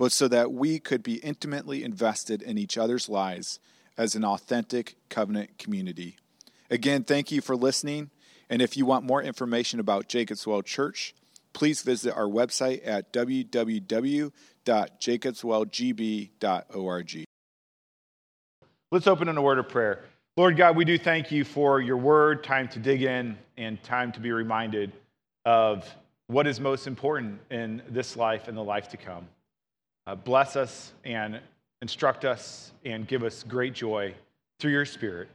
but so that we could be intimately invested in each other's lives as an authentic covenant community. Again, thank you for listening. And if you want more information about Jacobs Well Church, please visit our website at www.jacobswellgb.org. Let's open in a word of prayer. Lord God, we do thank you for your word, time to dig in, and time to be reminded of what is most important in this life and the life to come. Uh, bless us and instruct us and give us great joy through your Spirit.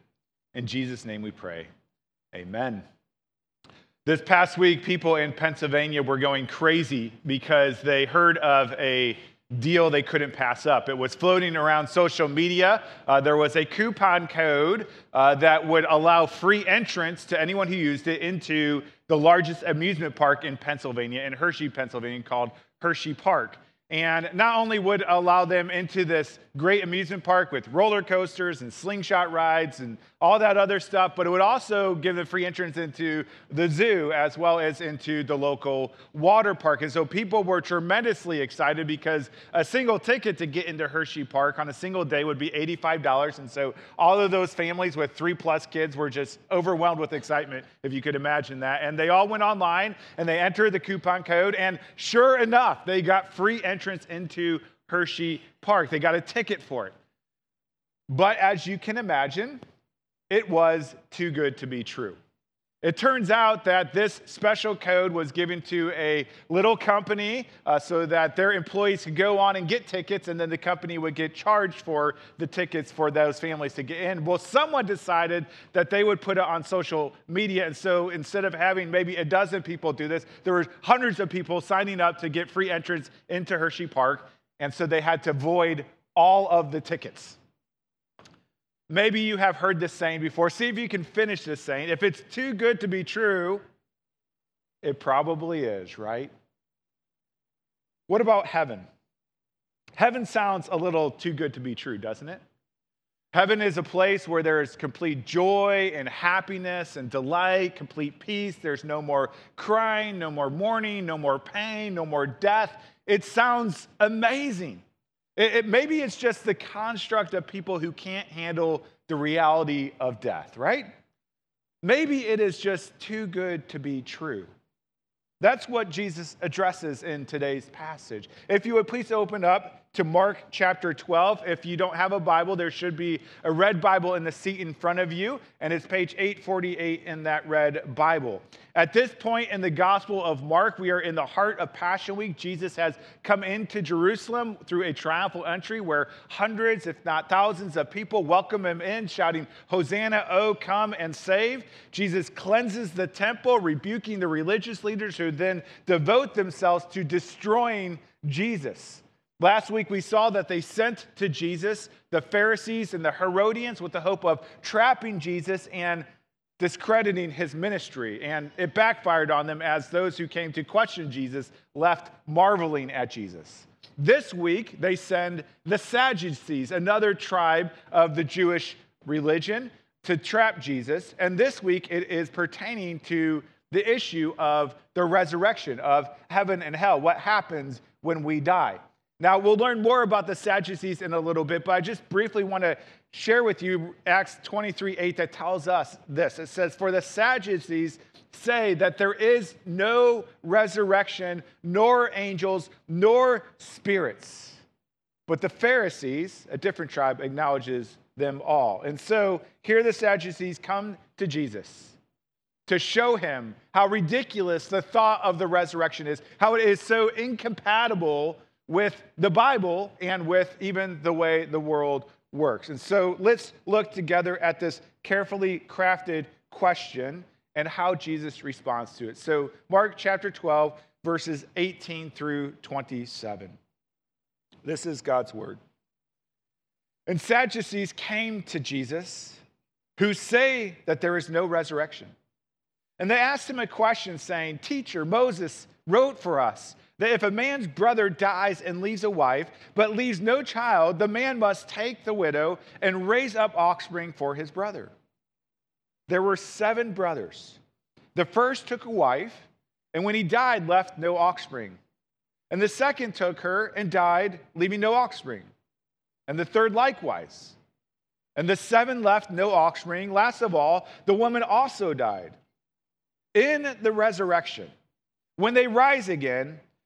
In Jesus' name we pray. Amen. This past week, people in Pennsylvania were going crazy because they heard of a deal they couldn't pass up. It was floating around social media. Uh, there was a coupon code uh, that would allow free entrance to anyone who used it into the largest amusement park in Pennsylvania, in Hershey, Pennsylvania, called Hershey Park and not only would allow them into this great amusement park with roller coasters and slingshot rides and all that other stuff, but it would also give them free entrance into the zoo as well as into the local water park. And so people were tremendously excited because a single ticket to get into Hershey Park on a single day would be $85. And so all of those families with three plus kids were just overwhelmed with excitement, if you could imagine that. And they all went online and they entered the coupon code, and sure enough, they got free entrance into Hershey Park. They got a ticket for it. But as you can imagine, it was too good to be true. It turns out that this special code was given to a little company uh, so that their employees could go on and get tickets, and then the company would get charged for the tickets for those families to get in. Well, someone decided that they would put it on social media, and so instead of having maybe a dozen people do this, there were hundreds of people signing up to get free entrance into Hershey Park, and so they had to void all of the tickets. Maybe you have heard this saying before. See if you can finish this saying. If it's too good to be true, it probably is, right? What about heaven? Heaven sounds a little too good to be true, doesn't it? Heaven is a place where there is complete joy and happiness and delight, complete peace. There's no more crying, no more mourning, no more pain, no more death. It sounds amazing. It, it, maybe it's just the construct of people who can't handle the reality of death, right? Maybe it is just too good to be true. That's what Jesus addresses in today's passage. If you would please open up to Mark chapter 12. If you don't have a Bible, there should be a red Bible in the seat in front of you, and it's page 848 in that red Bible. At this point in the Gospel of Mark, we are in the heart of Passion Week. Jesus has come into Jerusalem through a triumphal entry where hundreds, if not thousands, of people welcome him in, shouting, Hosanna, oh, come and save. Jesus cleanses the temple, rebuking the religious leaders who then devote themselves to destroying Jesus. Last week, we saw that they sent to Jesus the Pharisees and the Herodians with the hope of trapping Jesus and discrediting his ministry. And it backfired on them as those who came to question Jesus left marveling at Jesus. This week, they send the Sadducees, another tribe of the Jewish religion, to trap Jesus. And this week, it is pertaining to the issue of the resurrection, of heaven and hell, what happens when we die. Now, we'll learn more about the Sadducees in a little bit, but I just briefly want to share with you Acts 23 8 that tells us this. It says, For the Sadducees say that there is no resurrection, nor angels, nor spirits. But the Pharisees, a different tribe, acknowledges them all. And so here the Sadducees come to Jesus to show him how ridiculous the thought of the resurrection is, how it is so incompatible with the Bible and with even the way the world works. And so let's look together at this carefully crafted question and how Jesus responds to it. So, Mark chapter 12, verses 18 through 27. This is God's word. And Sadducees came to Jesus, who say that there is no resurrection. And they asked him a question, saying, Teacher, Moses wrote for us that if a man's brother dies and leaves a wife, but leaves no child, the man must take the widow and raise up offspring for his brother. There were seven brothers. The first took a wife, and when he died, left no offspring. And the second took her and died, leaving no offspring. And the third likewise. And the seven left no offspring. Last of all, the woman also died. In the resurrection, when they rise again,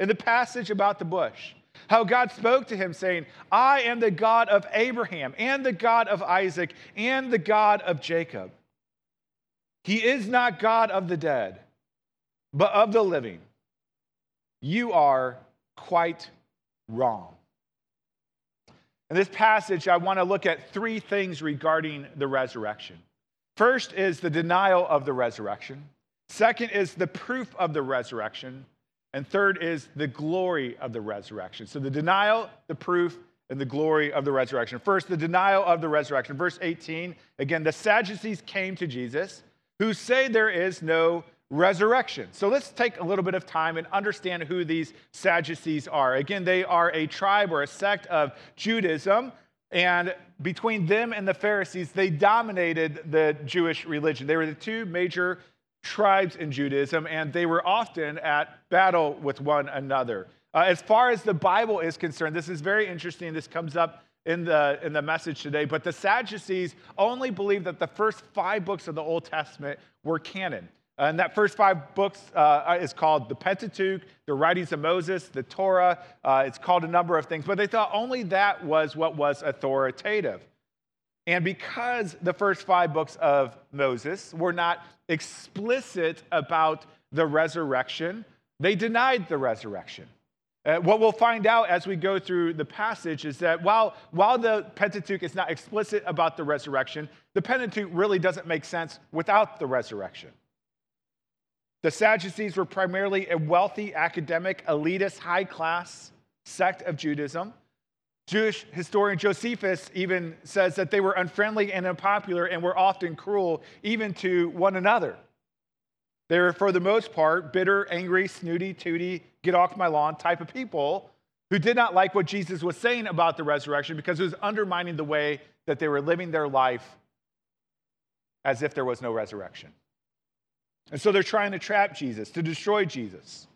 in the passage about the bush, how God spoke to him, saying, I am the God of Abraham, and the God of Isaac, and the God of Jacob. He is not God of the dead, but of the living. You are quite wrong. In this passage, I want to look at three things regarding the resurrection. First is the denial of the resurrection. Second is the proof of the resurrection. And third is the glory of the resurrection. So the denial, the proof, and the glory of the resurrection. First, the denial of the resurrection. Verse 18, again, the Sadducees came to Jesus, who say there is no resurrection. So let's take a little bit of time and understand who these Sadducees are. Again, they are a tribe or a sect of Judaism. And between them and the Pharisees, they dominated the Jewish religion. They were the two major tribes in Judaism, and they were often at battle with one another. Uh, as far as the Bible is concerned, this is very interesting. This comes up in the, in the message today, but the Sadducees only believed that the first five books of the Old Testament were canon. And that first five books uh, is called the Pentateuch, the writings of Moses, the Torah. Uh, it's called a number of things, but they thought only that was what was authoritative. And because the first five books of Moses were not explicit about the resurrection, they denied the resurrection. Uh, what we'll find out as we go through the passage is that while, while the Pentateuch is not explicit about the resurrection, the Pentateuch really doesn't make sense without the resurrection. The Sadducees were primarily a wealthy, academic, elitist, high class sect of Judaism. Jewish historian Josephus even says that they were unfriendly and unpopular and were often cruel, even to one another. They were, for the most part, bitter, angry, snooty, tooty, get off my lawn type of people who did not like what Jesus was saying about the resurrection because it was undermining the way that they were living their life as if there was no resurrection. And so they're trying to trap Jesus, to destroy Jesus.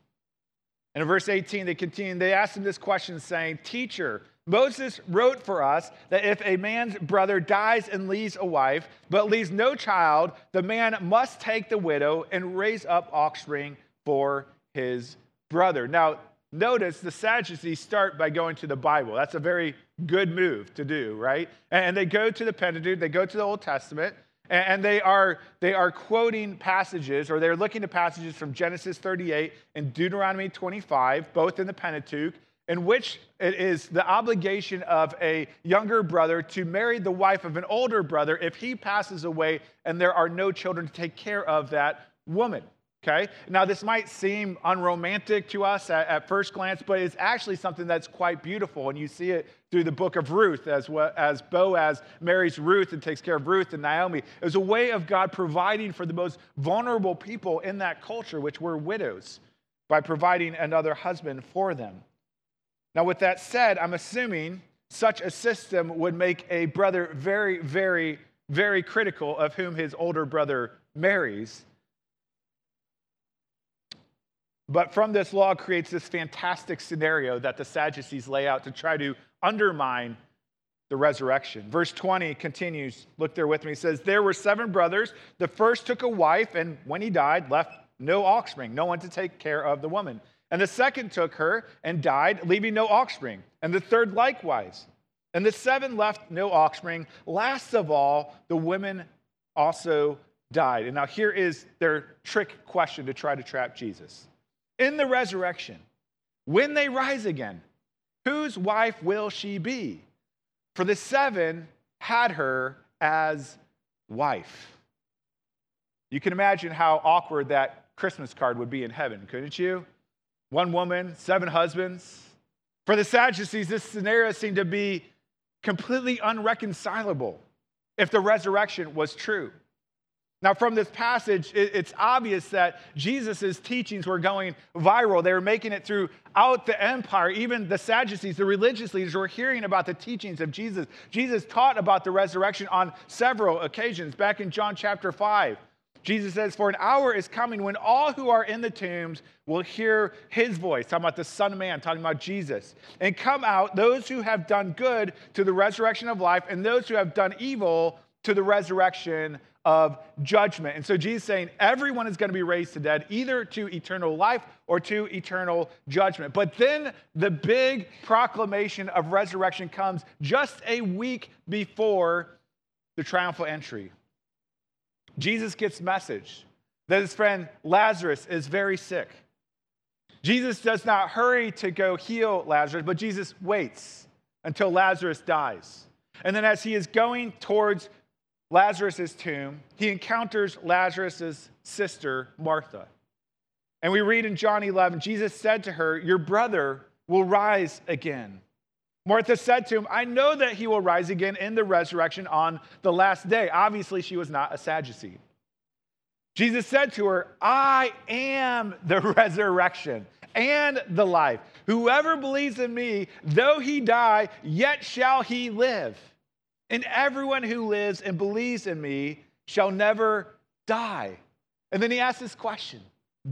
And in verse 18, they continue, they ask him this question, saying, Teacher, Moses wrote for us that if a man's brother dies and leaves a wife, but leaves no child, the man must take the widow and raise up offspring for his brother. Now, notice the Sadducees start by going to the Bible. That's a very good move to do, right? And they go to the Pentateuch, they go to the Old Testament, and they are, they are quoting passages, or they're looking at passages from Genesis 38 and Deuteronomy 25, both in the Pentateuch, in which it is the obligation of a younger brother to marry the wife of an older brother if he passes away and there are no children to take care of that woman. Okay? Now, this might seem unromantic to us at, at, first glance, but it's actually something that's quite beautiful. And you see it through the book of Ruth as, as Boaz marries Ruth and takes care of Ruth and Naomi. It was a way of God providing for the most vulnerable people in that culture, which were widows, by providing another husband for them. Now, with that said, I'm assuming such a system would make a brother very, very, very critical of whom his older brother marries but from this law creates this fantastic scenario that the Sadducees lay out to try to undermine the resurrection. Verse 20 continues, look there with me. It says, There were seven brothers. The first took a wife, and when he died, left no offspring, no one to take care of the woman. And the second took her and died, leaving no offspring. And the third likewise. And the seven left no offspring. Last of all, the women also died. And now here is their trick question to try to trap Jesus. In the resurrection, when they rise again, whose wife will she be? For the seven had her as wife. You can imagine how awkward that Christmas card would be in heaven, couldn't you? One woman, seven husbands. For the Sadducees, this scenario seemed to be completely unreconcilable if the resurrection was true. Now, from this passage, it's obvious that Jesus' teachings were going viral. They were making it throughout the empire. Even the Sadducees, the religious leaders, were hearing about the teachings of Jesus. Jesus taught about the resurrection on several occasions. Back in John chapter 5, Jesus says, For an hour is coming when all who are in the tombs will hear his voice, talking about the Son of Man, talking about Jesus, and come out, those who have done good to the resurrection of life, and those who have done evil to the resurrection of judgment. And so Jesus saying everyone is going to be raised to dead, either to eternal life or to eternal judgment. But then the big proclamation of resurrection comes just a week before the triumphal entry. Jesus gets message that his friend Lazarus is very sick. Jesus does not hurry to go heal Lazarus, but Jesus waits until Lazarus dies. And then, as he is going towards Lazarus' tomb, he encounters Lazarus' sister, Martha. And we read in John 11, Jesus said to her, Your brother will rise again. Martha said to him, I know that he will rise again in the resurrection on the last day. Obviously, she was not a Sadducee. Jesus said to her, I am the resurrection and the life. Whoever believes in me, though he die, yet shall he live. And everyone who lives and believes in me shall never die. And then he asks this question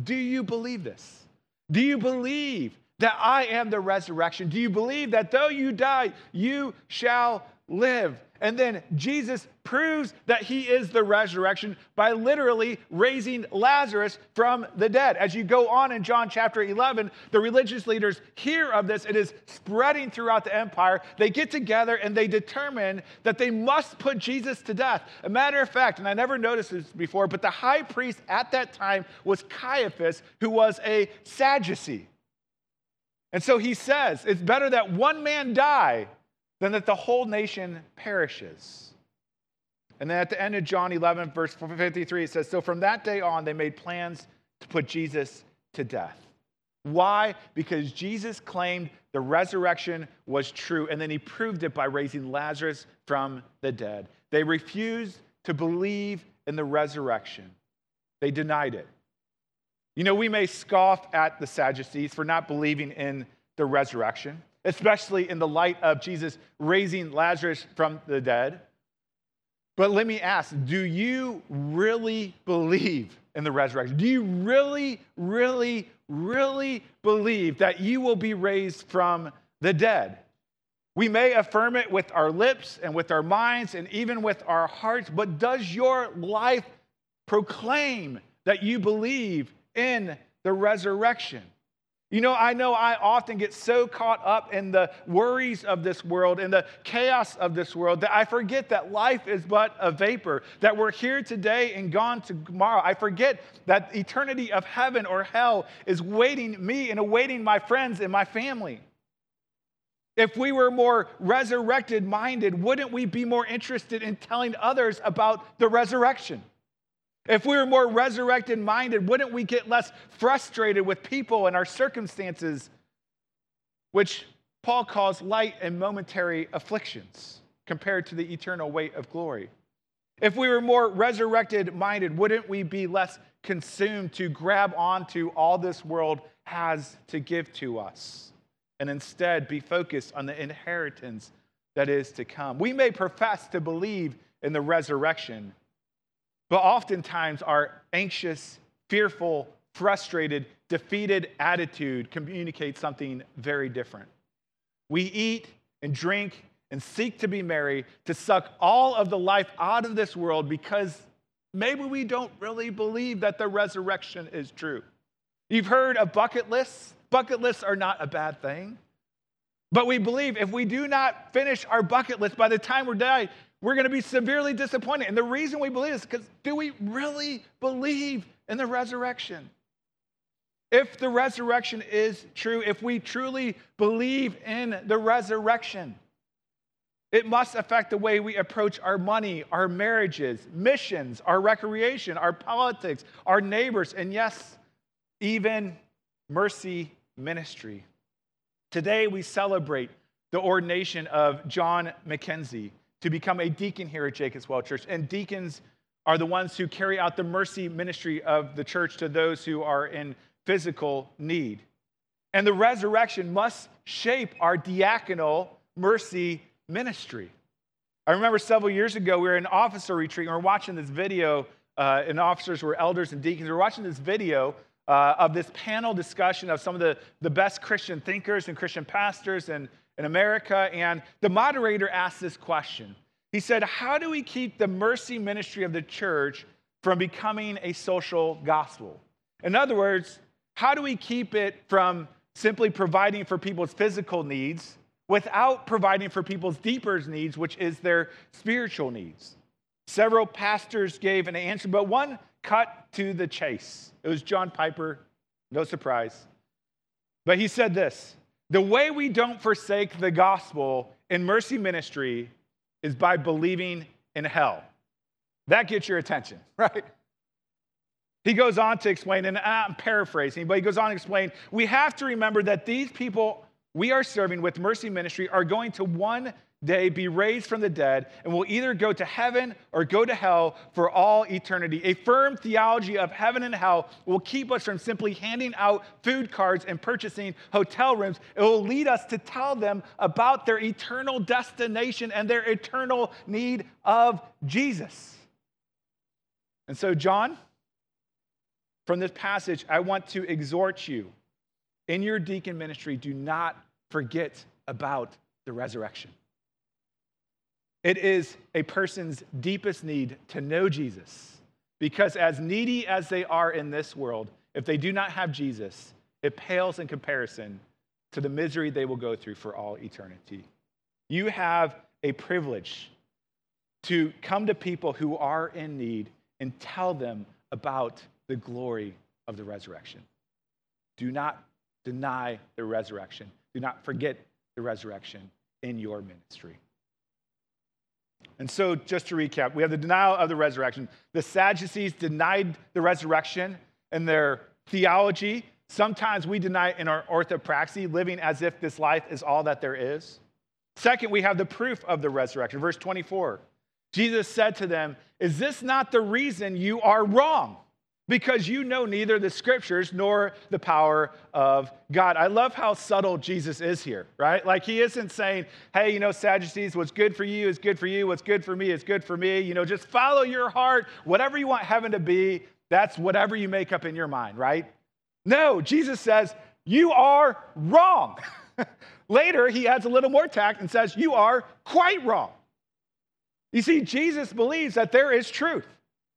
Do you believe this? Do you believe that I am the resurrection? Do you believe that though you die, you shall live? And then Jesus proves that he is the resurrection by literally raising Lazarus from the dead. As you go on in John chapter 11, the religious leaders hear of this. It is spreading throughout the empire. They get together and they determine that they must put Jesus to death. A matter of fact, and I never noticed this before, but the high priest at that time was Caiaphas, who was a Sadducee. And so he says, it's better that one man die than that the whole nation perishes. And then at the end of John 11, verse 53, it says, So from that day on, they made plans to put Jesus to death. Why? Because Jesus claimed the resurrection was true, and then he proved it by raising Lazarus from the dead. They refused to believe in the resurrection, they denied it. You know, we may scoff at the Sadducees for not believing in the resurrection, especially in the light of Jesus raising Lazarus from the dead. But let me ask do you really believe in the resurrection? Do you really, really, really believe that you will be raised from the dead? We may affirm it with our lips and with our minds and even with our hearts, but does your life proclaim that you believe in the resurrection. You know, I know I often get so caught up in the worries of this world and the chaos of this world that I forget that life is but a vapor, that we're here today and gone tomorrow. I forget that eternity of heaven or hell is waiting me and awaiting my friends and my family. If we were more resurrected minded, wouldn't we be more interested in telling others about the resurrection? If we were more resurrected minded, wouldn't we get less frustrated with people and our circumstances, which Paul calls light and momentary afflictions compared to the eternal weight of glory? If we were more resurrected minded, wouldn't we be less consumed to grab onto all this world has to give to us and instead be focused on the inheritance that is to come? We may profess to believe in the resurrection but oftentimes, our anxious, fearful, frustrated, defeated attitude communicates something very different. We eat and drink and seek to be merry to suck all of the life out of this world because maybe we don't really believe that the resurrection is true. You've heard of bucket lists. Bucket lists are not a bad thing. But we believe if we do not finish our bucket list by the time we're dead, we're going to be severely disappointed. And the reason we believe is because do we really believe in the resurrection? If the resurrection is true, if we truly believe in the resurrection, it must affect the way we approach our money, our marriages, missions, our recreation, our politics, our neighbors, and yes, even mercy ministry. Today, we celebrate the ordination of John McKenzie to become a deacon here at Jacob's Well Church. And deacons are the ones who carry out the mercy ministry of the church to those who are in physical need. And the resurrection must shape our diaconal mercy ministry. I remember several years ago, we were in officer retreat and we are watching this video, uh, and officers were elders and deacons. We were watching this video uh, of this panel discussion of some of the, the best Christian thinkers and Christian pastors in, in America. And the moderator asked this question. He said, How do we keep the mercy ministry of the church from becoming a social gospel? In other words, how do we keep it from simply providing for people's physical needs without providing for people's deeper needs, which is their spiritual needs? Several pastors gave an answer, but one cut to the chase. It was John Piper, no surprise. But he said this The way we don't forsake the gospel in mercy ministry is by believing in hell. That gets your attention, right? He goes on to explain, and I'm paraphrasing, but he goes on to explain we have to remember that these people we are serving with Mercy Ministry are going to one day be raised from the dead and will either go to heaven or go to hell for all eternity. A firm theology of heaven and hell will keep us from simply handing out food cards and purchasing hotel rooms. It will lead us to tell them about their eternal destination and their eternal need of Jesus. And so, John, from this passage, I want to exhort you in your deacon ministry, do not forget about the resurrection. It is a person's deepest need to know Jesus because, as needy as they are in this world, if they do not have Jesus, it pales in comparison to the misery they will go through for all eternity. You have a privilege to come to people who are in need and tell them about the glory of the resurrection. Do not deny the resurrection. Do not forget the resurrection in your ministry. And so, just to recap, we have the denial of the resurrection. The Sadducees denied the resurrection in their theology. Sometimes we deny it in our orthopraxy, living as if this life is all that there is. Second, we have the proof of the resurrection. Verse 24 Jesus said to them, Is this not the reason you are wrong? Because you know neither the scriptures nor the power of God. I love how subtle Jesus is here, right? Like he isn't saying, hey, you know, Sadducees, what's good for you is good for you, what's good for me is good for me. You know, just follow your heart. Whatever you want heaven to be, that's whatever you make up in your mind, right? No, Jesus says, you are wrong. Later, he adds a little more tact and says, you are quite wrong. You see, Jesus believes that there is truth.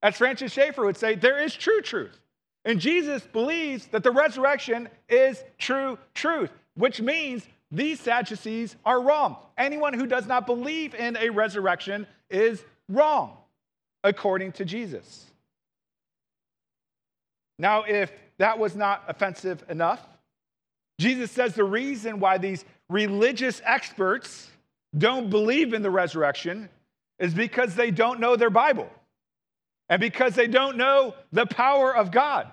As Francis Schaeffer would say, there is true truth. And Jesus believes that the resurrection is true truth, which means these Sadducees are wrong. Anyone who does not believe in a resurrection is wrong, according to Jesus. Now, if that was not offensive enough, Jesus says the reason why these religious experts don't believe in the resurrection is because they don't know their Bible and because they don't know the power of God.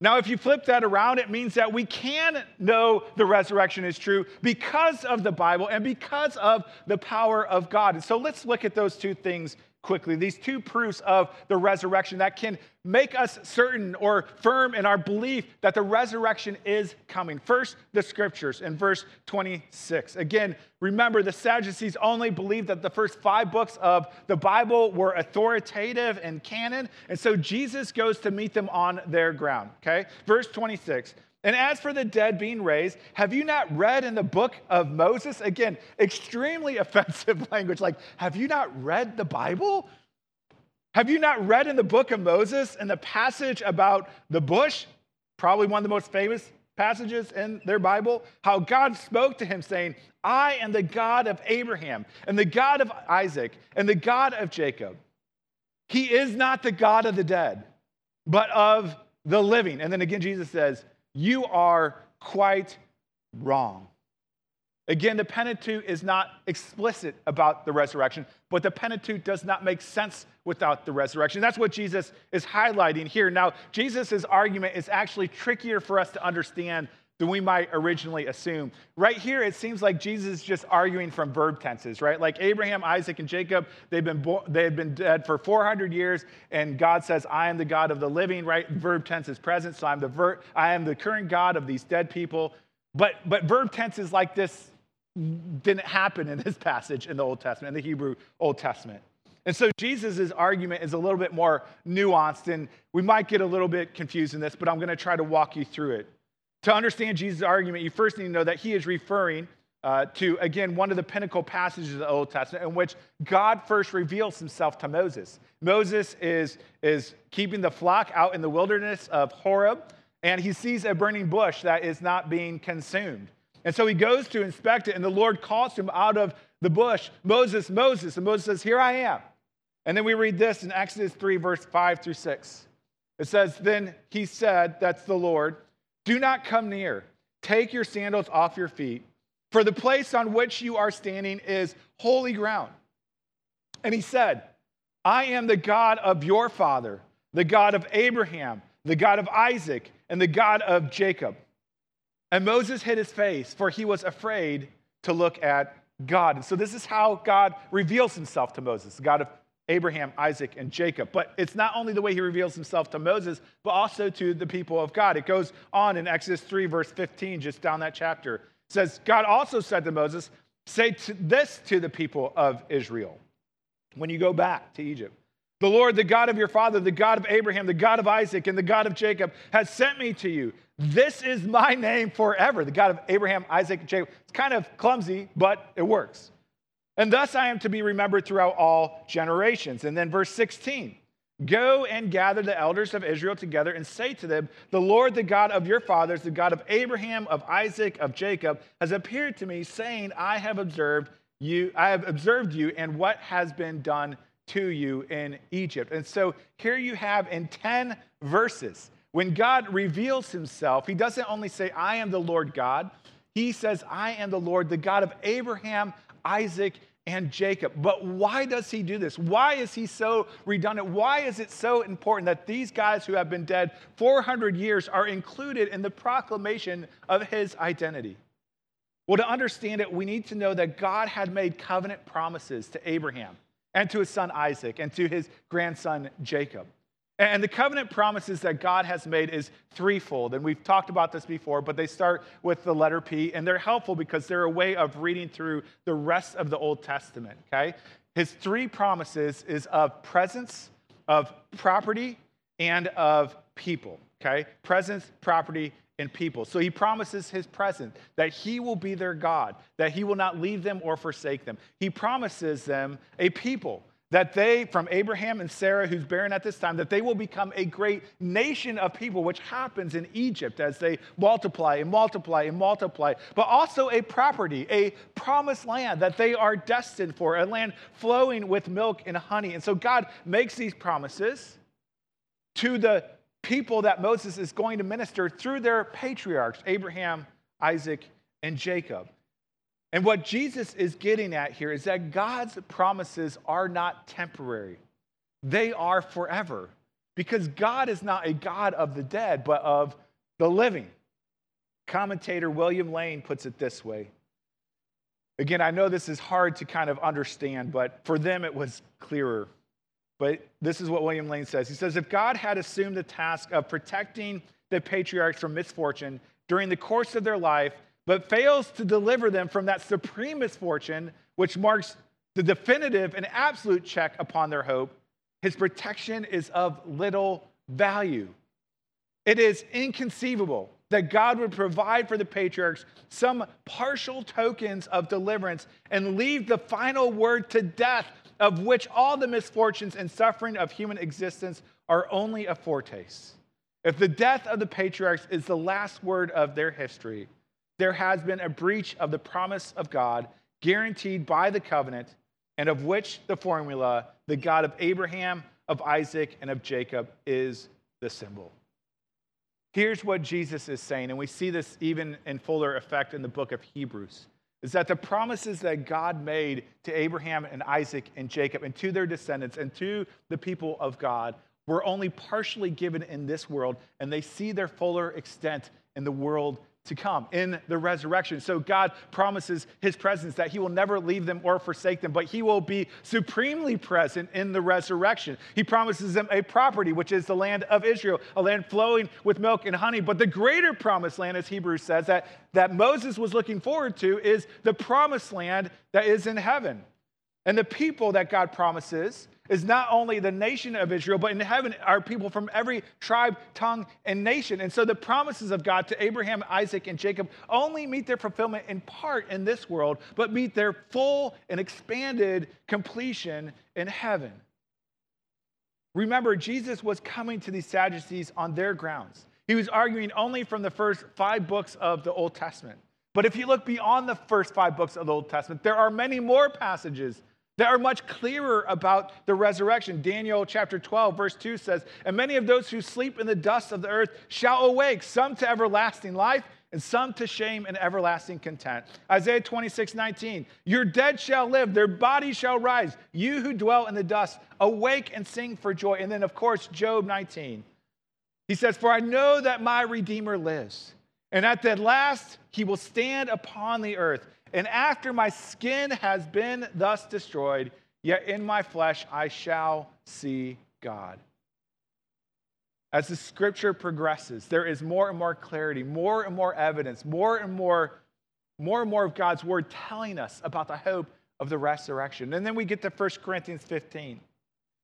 Now, if you flip that around, it means that we can know the resurrection is true because of the Bible and because of the power of God. And so let's look at those two things quickly. These two proofs of the resurrection that can make us certain or firm in our belief that the resurrection is coming. First, the scriptures in verse 26. Again, remember the Sadducees only believed that the first five books of the Bible were authoritative and canon. And so Jesus goes to meet them on their ground. Okay? Verse 26. And as for the dead being raised, have you not read in the book of Moses? Again, extremely offensive language. Like, have you not read the Bible? Have you not read in the book of Moses in the passage about the bush? Probably one of the most famous passages in their Bible how God spoke to him, saying, I am the God of Abraham, and the God of Isaac, and the God of Jacob. He is not the God of the dead, but of the living. And then again, Jesus says, You are quite wrong. Again, the Pentateuch is not explicit about the resurrection, but the Pentateuch does not make sense without the resurrection. That's what Jesus is highlighting here. Now, Jesus' argument is actually trickier for us to understand than we might originally assume. Right here, it seems like Jesus is just arguing from verb tenses, right? Like Abraham, Isaac, and Jacob, they've been, bo- they had been dead for 400 years, and God says, I am the God of the living, right? Verb tense is present, so I'm the, ver- I am the current God of these dead people. But, but verb tenses like this didn't happen in this passage in the Old Testament, in the Hebrew Old Testament. And so Jesus' argument is a little bit more nuanced, and we might get a little bit confused in this, but I'm going to try to walk you through it. To understand Jesus' argument, you first need to know that he is referring uh, to, again, one of the pinnacle passages of the Old Testament in which God first reveals himself to Moses. Moses is, is keeping the flock out in the wilderness of Horeb, and he sees a burning bush that is not being consumed. And so he goes to inspect it, and the Lord calls him out of the bush Moses, Moses. And Moses says, Here I am. And then we read this in Exodus 3, verse 5 through 6. It says, Then he said, That's the Lord, do not come near. Take your sandals off your feet, for the place on which you are standing is holy ground. And he said, I am the God of your father, the God of Abraham, the God of Isaac, and the God of Jacob. And Moses hid his face, for he was afraid to look at God. And so this is how God reveals himself to Moses, the God of Abraham, Isaac, and Jacob. But it's not only the way he reveals himself to Moses, but also to the people of God. It goes on in Exodus 3, verse 15, just down that chapter. It says, God also said to Moses, Say this to the people of Israel when you go back to Egypt. The Lord, the God of your father, the God of Abraham, the God of Isaac, and the God of Jacob, has sent me to you. This is my name forever. The God of Abraham, Isaac, and Jacob. It's kind of clumsy, but it works. And thus I am to be remembered throughout all generations. And then verse 16 Go and gather the elders of Israel together and say to them, The Lord, the God of your fathers, the God of Abraham, of Isaac, of Jacob, has appeared to me, saying, I have observed you, I have observed you, and what has been done to you in Egypt. And so here you have in 10 verses, when God reveals himself, he doesn't only say, I am the Lord God, he says, I am the Lord, the God of Abraham, Isaac, and Jacob. But why does he do this? Why is he so redundant? Why is it so important that these guys who have been dead 400 years are included in the proclamation of his identity? Well, to understand it, we need to know that God had made covenant promises to Abraham and to his son Isaac and to his grandson Jacob. And the covenant promises that God has made is threefold. And we've talked about this before, but they start with the letter P, and they're helpful because they're a way of reading through the rest of the Old Testament, okay? His three promises is of presence, of property, and of people, okay? Presence, property, and people. So he promises his presence, that he will be their God, that he will not leave them or forsake them. He promises them a people, that they, from Abraham and Sarah, who's barren at this time, that they will become a great nation of people, which happens in Egypt as they multiply and multiply and multiply, but also a property, a promised land that they are destined for, a land flowing with milk and honey. And so God makes these promises to the people that Moses is going to minister through their patriarchs, Abraham, Isaac, and Jacob. And what Jesus is getting at here is that God's promises are not temporary, they are forever. Because God is not a God of the dead, but of the living. Commentator William Lane puts it this way. Again, I know this is hard to kind of understand, but for them it was clearer. But this is what William Lane says. He says, if God had assumed the task of protecting the patriarchs from misfortune during the course of their life, but fails to deliver them from that supreme misfortune, which marks the definitive and absolute check upon their hope, his protection is of little value. It is inconceivable that God would provide for the patriarchs some partial tokens of deliverance and leave the final word to death of which all the misfortunes and suffering of human existence are only a foretaste. If the death of the patriarchs is the last word of their history, there has been a breach of the promise of God guaranteed by the covenant, and of which the formula, the God of Abraham, of Isaac, and of Jacob, is the symbol. Here's what Jesus is saying, and we see this even in fuller effect in the book of Hebrews is that the promises that God made to Abraham and Isaac and Jacob and to their descendants and to the people of God were only partially given in this world, and they see their fuller extent in the world to come in the resurrection. So God promises his presence that he will never leave them or forsake them, but he will be supremely present in the resurrection. He promises them a property, which is the land of Israel, a land flowing with milk and honey. But the greater promised land, as Hebrews says, that, that Moses was looking forward to is the promised land that is in heaven. And the people that God promises is not only the nation of Israel, but in heaven are people from every tribe, tongue, and nation. And so the promises of God to Abraham, Isaac, and Jacob only meet their fulfillment in part in this world, but meet their full and expanded completion in heaven. Remember, Jesus was coming to these Sadducees on their grounds. He was arguing only from the first five books of the Old Testament. But if you look beyond the first five books of the Old Testament, there are many more passages that are much clearer about the resurrection. Daniel chapter 12, verse 2 says, And many of those who sleep in the dust of the earth shall awake, some to everlasting life, and some to shame and everlasting content. Isaiah 26, 19, Your dead shall live, their bodies shall rise. You who dwell in the dust, awake and sing for joy. And then, of course, Job 19. He says, For I know that my Redeemer lives, and at the last he will stand upon the earth. And after my skin has been thus destroyed, yet in my flesh I shall see God. As the scripture progresses, there is more and more clarity, more and more evidence, more and more, more and more of God's word telling us about the hope of the resurrection. And then we get to 1 Corinthians 15.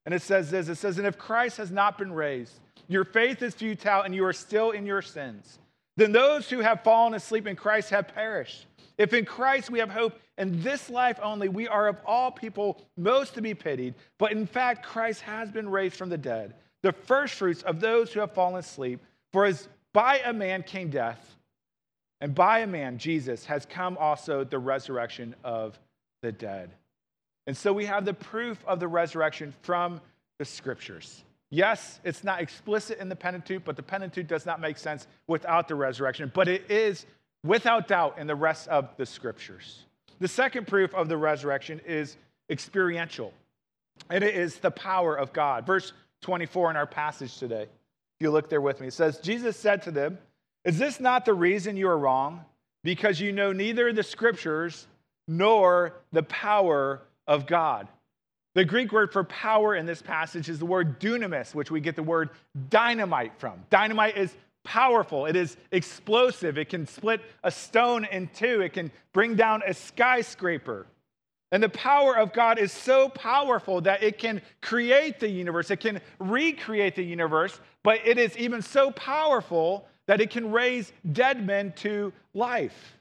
And it says this it says, And if Christ has not been raised, your faith is futile and you are still in your sins. Then those who have fallen asleep in Christ have perished. If in Christ we have hope in this life only, we are of all people most to be pitied. But in fact, Christ has been raised from the dead, the firstfruits of those who have fallen asleep. For as by a man came death, and by a man, Jesus, has come also the resurrection of the dead. And so we have the proof of the resurrection from the scriptures. Yes, it's not explicit in the Pentateuch, but the Pentateuch does not make sense without the resurrection. But it is without doubt in the rest of the scriptures. The second proof of the resurrection is experiential, and it is the power of God. Verse 24 in our passage today, if you look there with me, it says, Jesus said to them, Is this not the reason you are wrong? Because you know neither the scriptures nor the power of God. The Greek word for power in this passage is the word dunamis, which we get the word dynamite from. Dynamite is powerful, it is explosive, it can split a stone in two, it can bring down a skyscraper. And the power of God is so powerful that it can create the universe, it can recreate the universe, but it is even so powerful that it can raise dead men to life.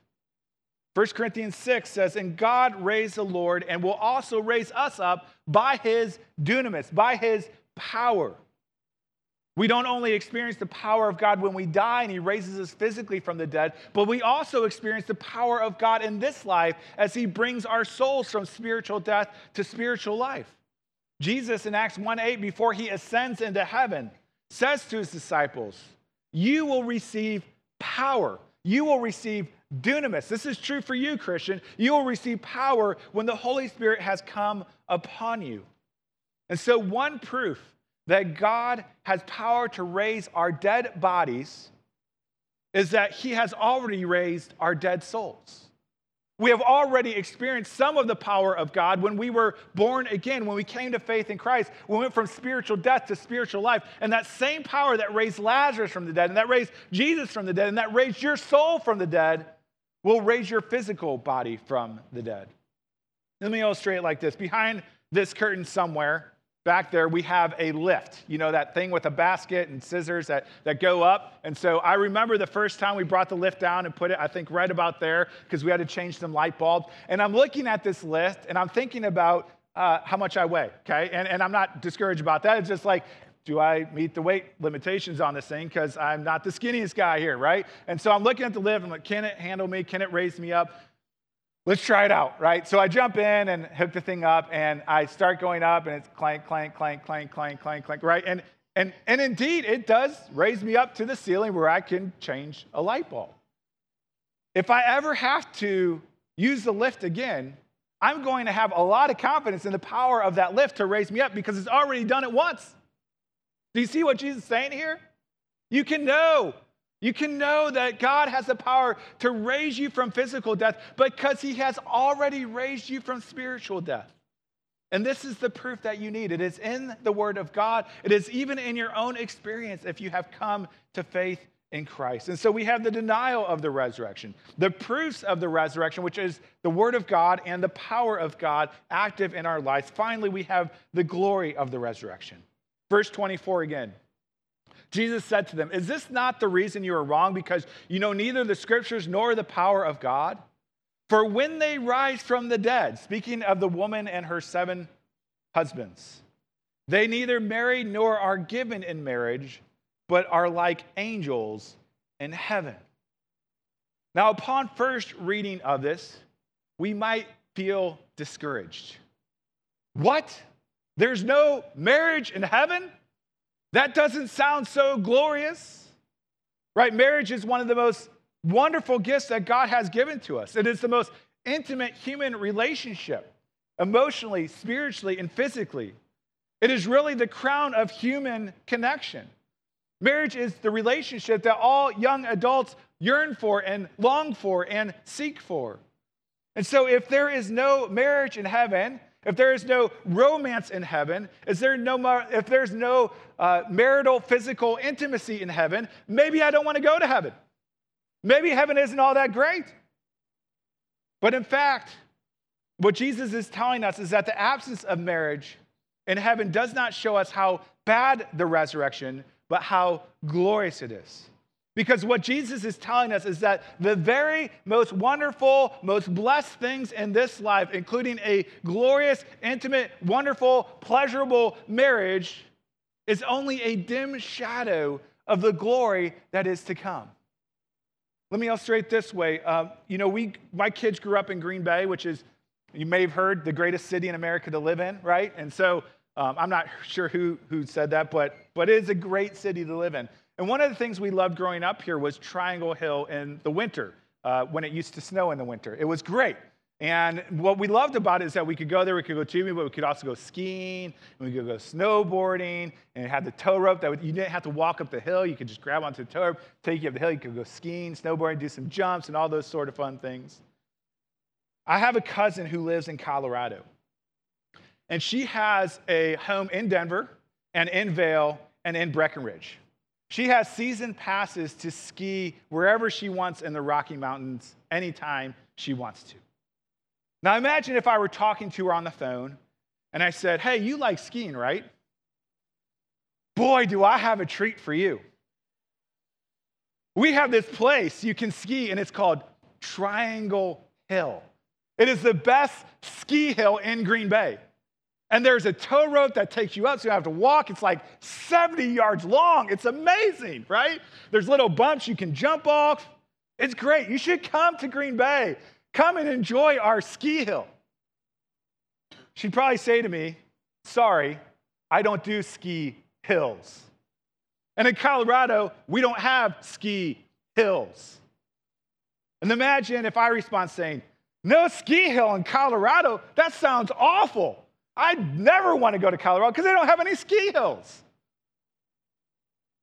1 Corinthians 6 says, And God raised the Lord and will also raise us up by his dunamis, by his power. We don't only experience the power of God when we die and He raises us physically from the dead, but we also experience the power of God in this life as He brings our souls from spiritual death to spiritual life. Jesus in Acts 1 8, before He ascends into heaven, says to His disciples, You will receive power. You will receive dunamis. This is true for you, Christian. You will receive power when the Holy Spirit has come upon you. And so, one proof that God has power to raise our dead bodies is that He has already raised our dead souls. We have already experienced some of the power of God when we were born again, when we came to faith in Christ. We went from spiritual death to spiritual life. And that same power that raised Lazarus from the dead, and that raised Jesus from the dead, and that raised your soul from the dead, will raise your physical body from the dead. Let me illustrate it like this. Behind this curtain somewhere, back there, we have a lift, you know, that thing with a basket and scissors that, that go up. And so I remember the first time we brought the lift down and put it, I think, right about there because we had to change some light bulbs. And I'm looking at this lift and I'm thinking about uh, how much I weigh, okay? And, and I'm not discouraged about that. It's just like, do I meet the weight limitations on this thing? Because I'm not the skinniest guy here, right? And so I'm looking at the lift. I'm like, can it handle me? Can it raise me up? Let's try it out, right? So I jump in and hook the thing up, and I start going up, and it's clank, clank, clank, clank, clank, clank, clank, right? And and and indeed, it does raise me up to the ceiling where I can change a light bulb. If I ever have to use the lift again, I'm going to have a lot of confidence in the power of that lift to raise me up because it's already done it once. Do you see what Jesus is saying here? You can know. You can know that God has the power to raise you from physical death because he has already raised you from spiritual death. And this is the proof that you need. It is in the Word of God, it is even in your own experience if you have come to faith in Christ. And so we have the denial of the resurrection, the proofs of the resurrection, which is the Word of God and the power of God active in our lives. Finally, we have the glory of the resurrection. Verse 24 again. Jesus said to them, Is this not the reason you are wrong? Because you know neither the scriptures nor the power of God? For when they rise from the dead, speaking of the woman and her seven husbands, they neither marry nor are given in marriage, but are like angels in heaven. Now, upon first reading of this, we might feel discouraged. What? There's no marriage in heaven? That doesn't sound so glorious. Right? Marriage is one of the most wonderful gifts that God has given to us. It is the most intimate human relationship, emotionally, spiritually, and physically. It is really the crown of human connection. Marriage is the relationship that all young adults yearn for and long for and seek for. And so, if there is no marriage in heaven, if there is no romance in heaven, is there no if there's no uh, marital physical intimacy in heaven, maybe I don't want to go to heaven. Maybe heaven isn't all that great. But in fact, what Jesus is telling us is that the absence of marriage in heaven does not show us how bad the resurrection, but how glorious it is. Because what Jesus is telling us is that the very most wonderful, most blessed things in this life, including a glorious, intimate, wonderful, pleasurable marriage, is only a dim shadow of the glory that is to come. Let me illustrate this way. Um, you know, we, my kids grew up in Green Bay, which is, you may have heard, the greatest city in America to live in, right? And so um, I'm not sure who, who said that, but, but it is a great city to live in. And one of the things we loved growing up here was Triangle Hill in the winter, uh, when it used to snow in the winter. It was great. And what we loved about it is that we could go there, we could go tubing, but we could also go skiing, and we could go snowboarding, and it had the tow rope that you didn't have to walk up the hill. You could just grab onto the tow rope, take you up the hill. You could go skiing, snowboarding, do some jumps, and all those sort of fun things. I have a cousin who lives in Colorado, and she has a home in Denver, and in Vail, and in Breckenridge. She has season passes to ski wherever she wants in the Rocky Mountains anytime she wants to. Now imagine if I were talking to her on the phone and I said, Hey, you like skiing, right? Boy, do I have a treat for you. We have this place you can ski, and it's called Triangle Hill. It is the best ski hill in Green Bay. And there's a tow rope that takes you up, so you have to walk. It's like 70 yards long. It's amazing, right? There's little bumps you can jump off. It's great. You should come to Green Bay. Come and enjoy our ski hill. She'd probably say to me, Sorry, I don't do ski hills. And in Colorado, we don't have ski hills. And imagine if I respond saying, No ski hill in Colorado? That sounds awful. I'd never want to go to Colorado because they don't have any ski hills.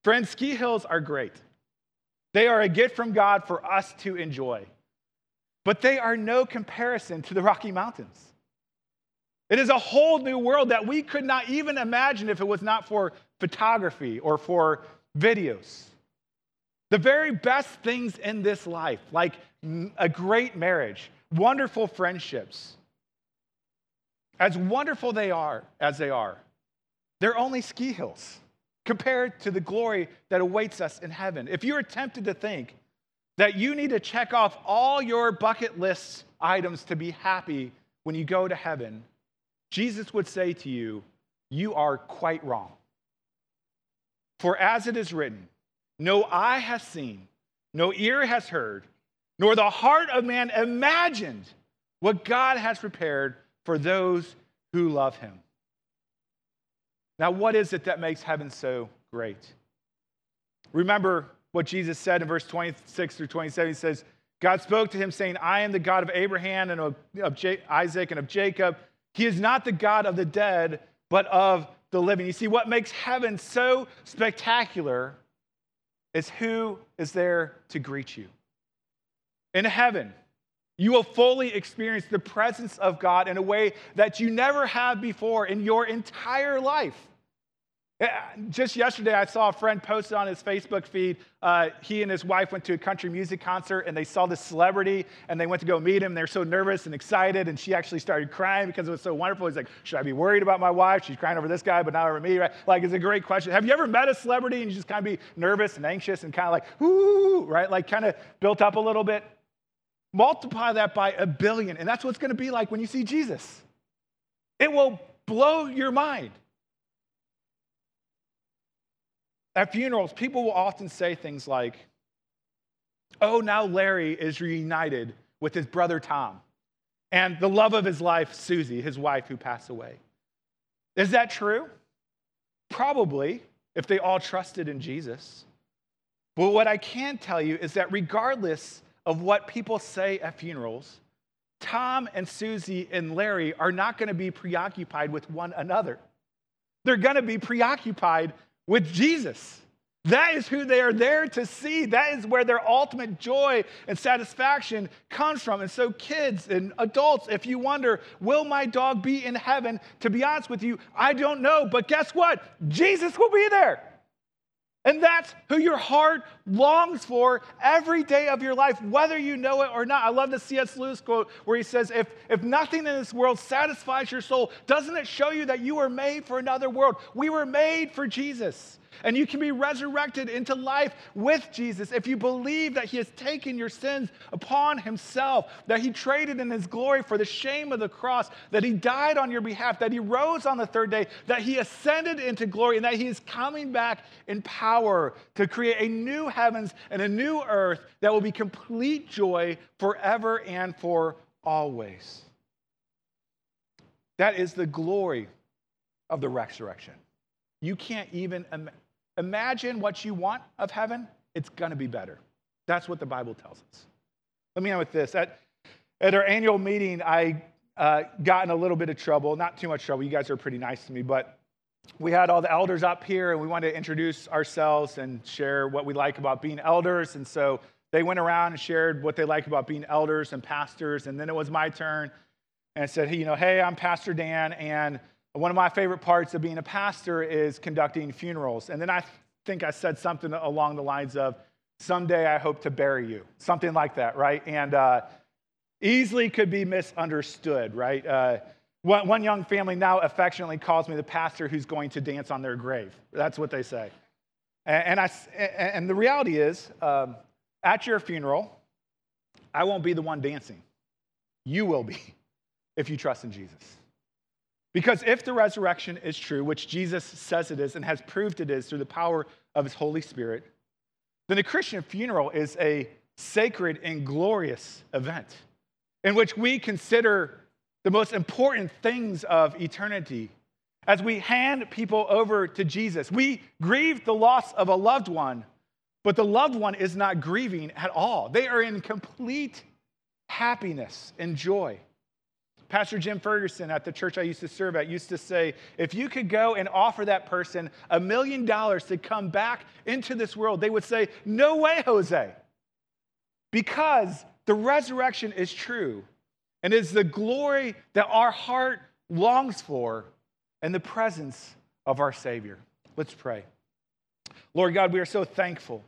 Friends, ski hills are great. They are a gift from God for us to enjoy. But they are no comparison to the Rocky Mountains. It is a whole new world that we could not even imagine if it was not for photography or for videos. The very best things in this life, like a great marriage, wonderful friendships, as wonderful they are as they are, they're only ski hills compared to the glory that awaits us in heaven. If you're tempted to think that you need to check off all your bucket list items to be happy when you go to heaven, Jesus would say to you, You are quite wrong. For as it is written, no eye has seen, no ear has heard, nor the heart of man imagined what God has prepared for those who love him. Now, what is it that makes heaven so great? Remember what Jesus said in verse 26 through 27. He says, God spoke to him, saying, I am the God of Abraham and of, Isaac and of Jacob. He is not the God of the dead, but of the living. You see, what makes heaven so spectacular is who is there to greet you. In heaven, you will fully experience the presence of God in a way that you never have before in your entire life. Just yesterday, I saw a friend post on his Facebook feed. Uh, he and his wife went to a country music concert and they saw this celebrity and they went to go meet him. They're so nervous and excited, and she actually started crying because it was so wonderful. He's like, Should I be worried about my wife? She's crying over this guy, but not over me, right? Like, it's a great question. Have you ever met a celebrity and you just kind of be nervous and anxious and kind of like, Ooh, right? Like, kind of built up a little bit? Multiply that by a billion, and that's what it's going to be like when you see Jesus. It will blow your mind. At funerals, people will often say things like, Oh, now Larry is reunited with his brother Tom and the love of his life, Susie, his wife who passed away. Is that true? Probably, if they all trusted in Jesus. But what I can tell you is that regardless of what people say at funerals, Tom and Susie and Larry are not going to be preoccupied with one another. They're going to be preoccupied with Jesus. That is who they are there to see. That is where their ultimate joy and satisfaction comes from. And so, kids and adults, if you wonder, will my dog be in heaven? To be honest with you, I don't know. But guess what? Jesus will be there. And that's who your heart longs for every day of your life, whether you know it or not. I love the C.S. Lewis quote where he says, if, if nothing in this world satisfies your soul, doesn't it show you that you were made for another world? We were made for Jesus. And you can be resurrected into life with Jesus if you believe that He has taken your sins upon Himself, that He traded in His glory for the shame of the cross, that He died on your behalf, that He rose on the third day, that He ascended into glory, and that He is coming back in power to create a new heavens and a new earth that will be complete joy forever and for always. That is the glory of the resurrection. You can't even imagine imagine what you want of heaven, it's going to be better. That's what the Bible tells us. Let me end with this. At, at our annual meeting, I uh, got in a little bit of trouble, not too much trouble. You guys are pretty nice to me, but we had all the elders up here and we wanted to introduce ourselves and share what we like about being elders. And so they went around and shared what they like about being elders and pastors. And then it was my turn and I said, hey, you know, hey, I'm Pastor Dan, and one of my favorite parts of being a pastor is conducting funerals. And then I think I said something along the lines of, someday I hope to bury you, something like that, right? And uh, easily could be misunderstood, right? Uh, one, one young family now affectionately calls me the pastor who's going to dance on their grave. That's what they say. And, I, and the reality is, um, at your funeral, I won't be the one dancing. You will be if you trust in Jesus. Because if the resurrection is true, which Jesus says it is and has proved it is through the power of his Holy Spirit, then the Christian funeral is a sacred and glorious event in which we consider the most important things of eternity. As we hand people over to Jesus, we grieve the loss of a loved one, but the loved one is not grieving at all. They are in complete happiness and joy. Pastor Jim Ferguson at the church I used to serve at used to say, if you could go and offer that person a million dollars to come back into this world, they would say, No way, Jose. Because the resurrection is true and is the glory that our heart longs for and the presence of our Savior. Let's pray. Lord God, we are so thankful.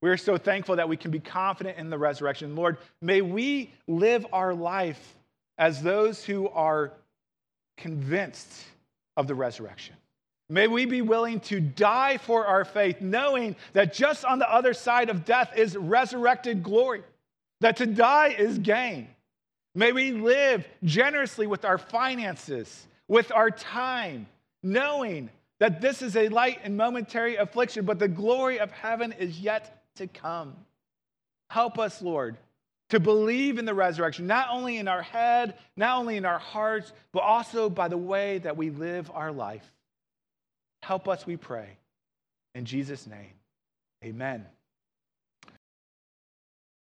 We are so thankful that we can be confident in the resurrection. Lord, may we live our life as those who are convinced of the resurrection. May we be willing to die for our faith, knowing that just on the other side of death is resurrected glory, that to die is gain. May we live generously with our finances, with our time, knowing that this is a light and momentary affliction, but the glory of heaven is yet to come. Help us, Lord, to believe in the resurrection, not only in our head, not only in our hearts, but also by the way that we live our life. Help us, we pray. In Jesus' name, amen.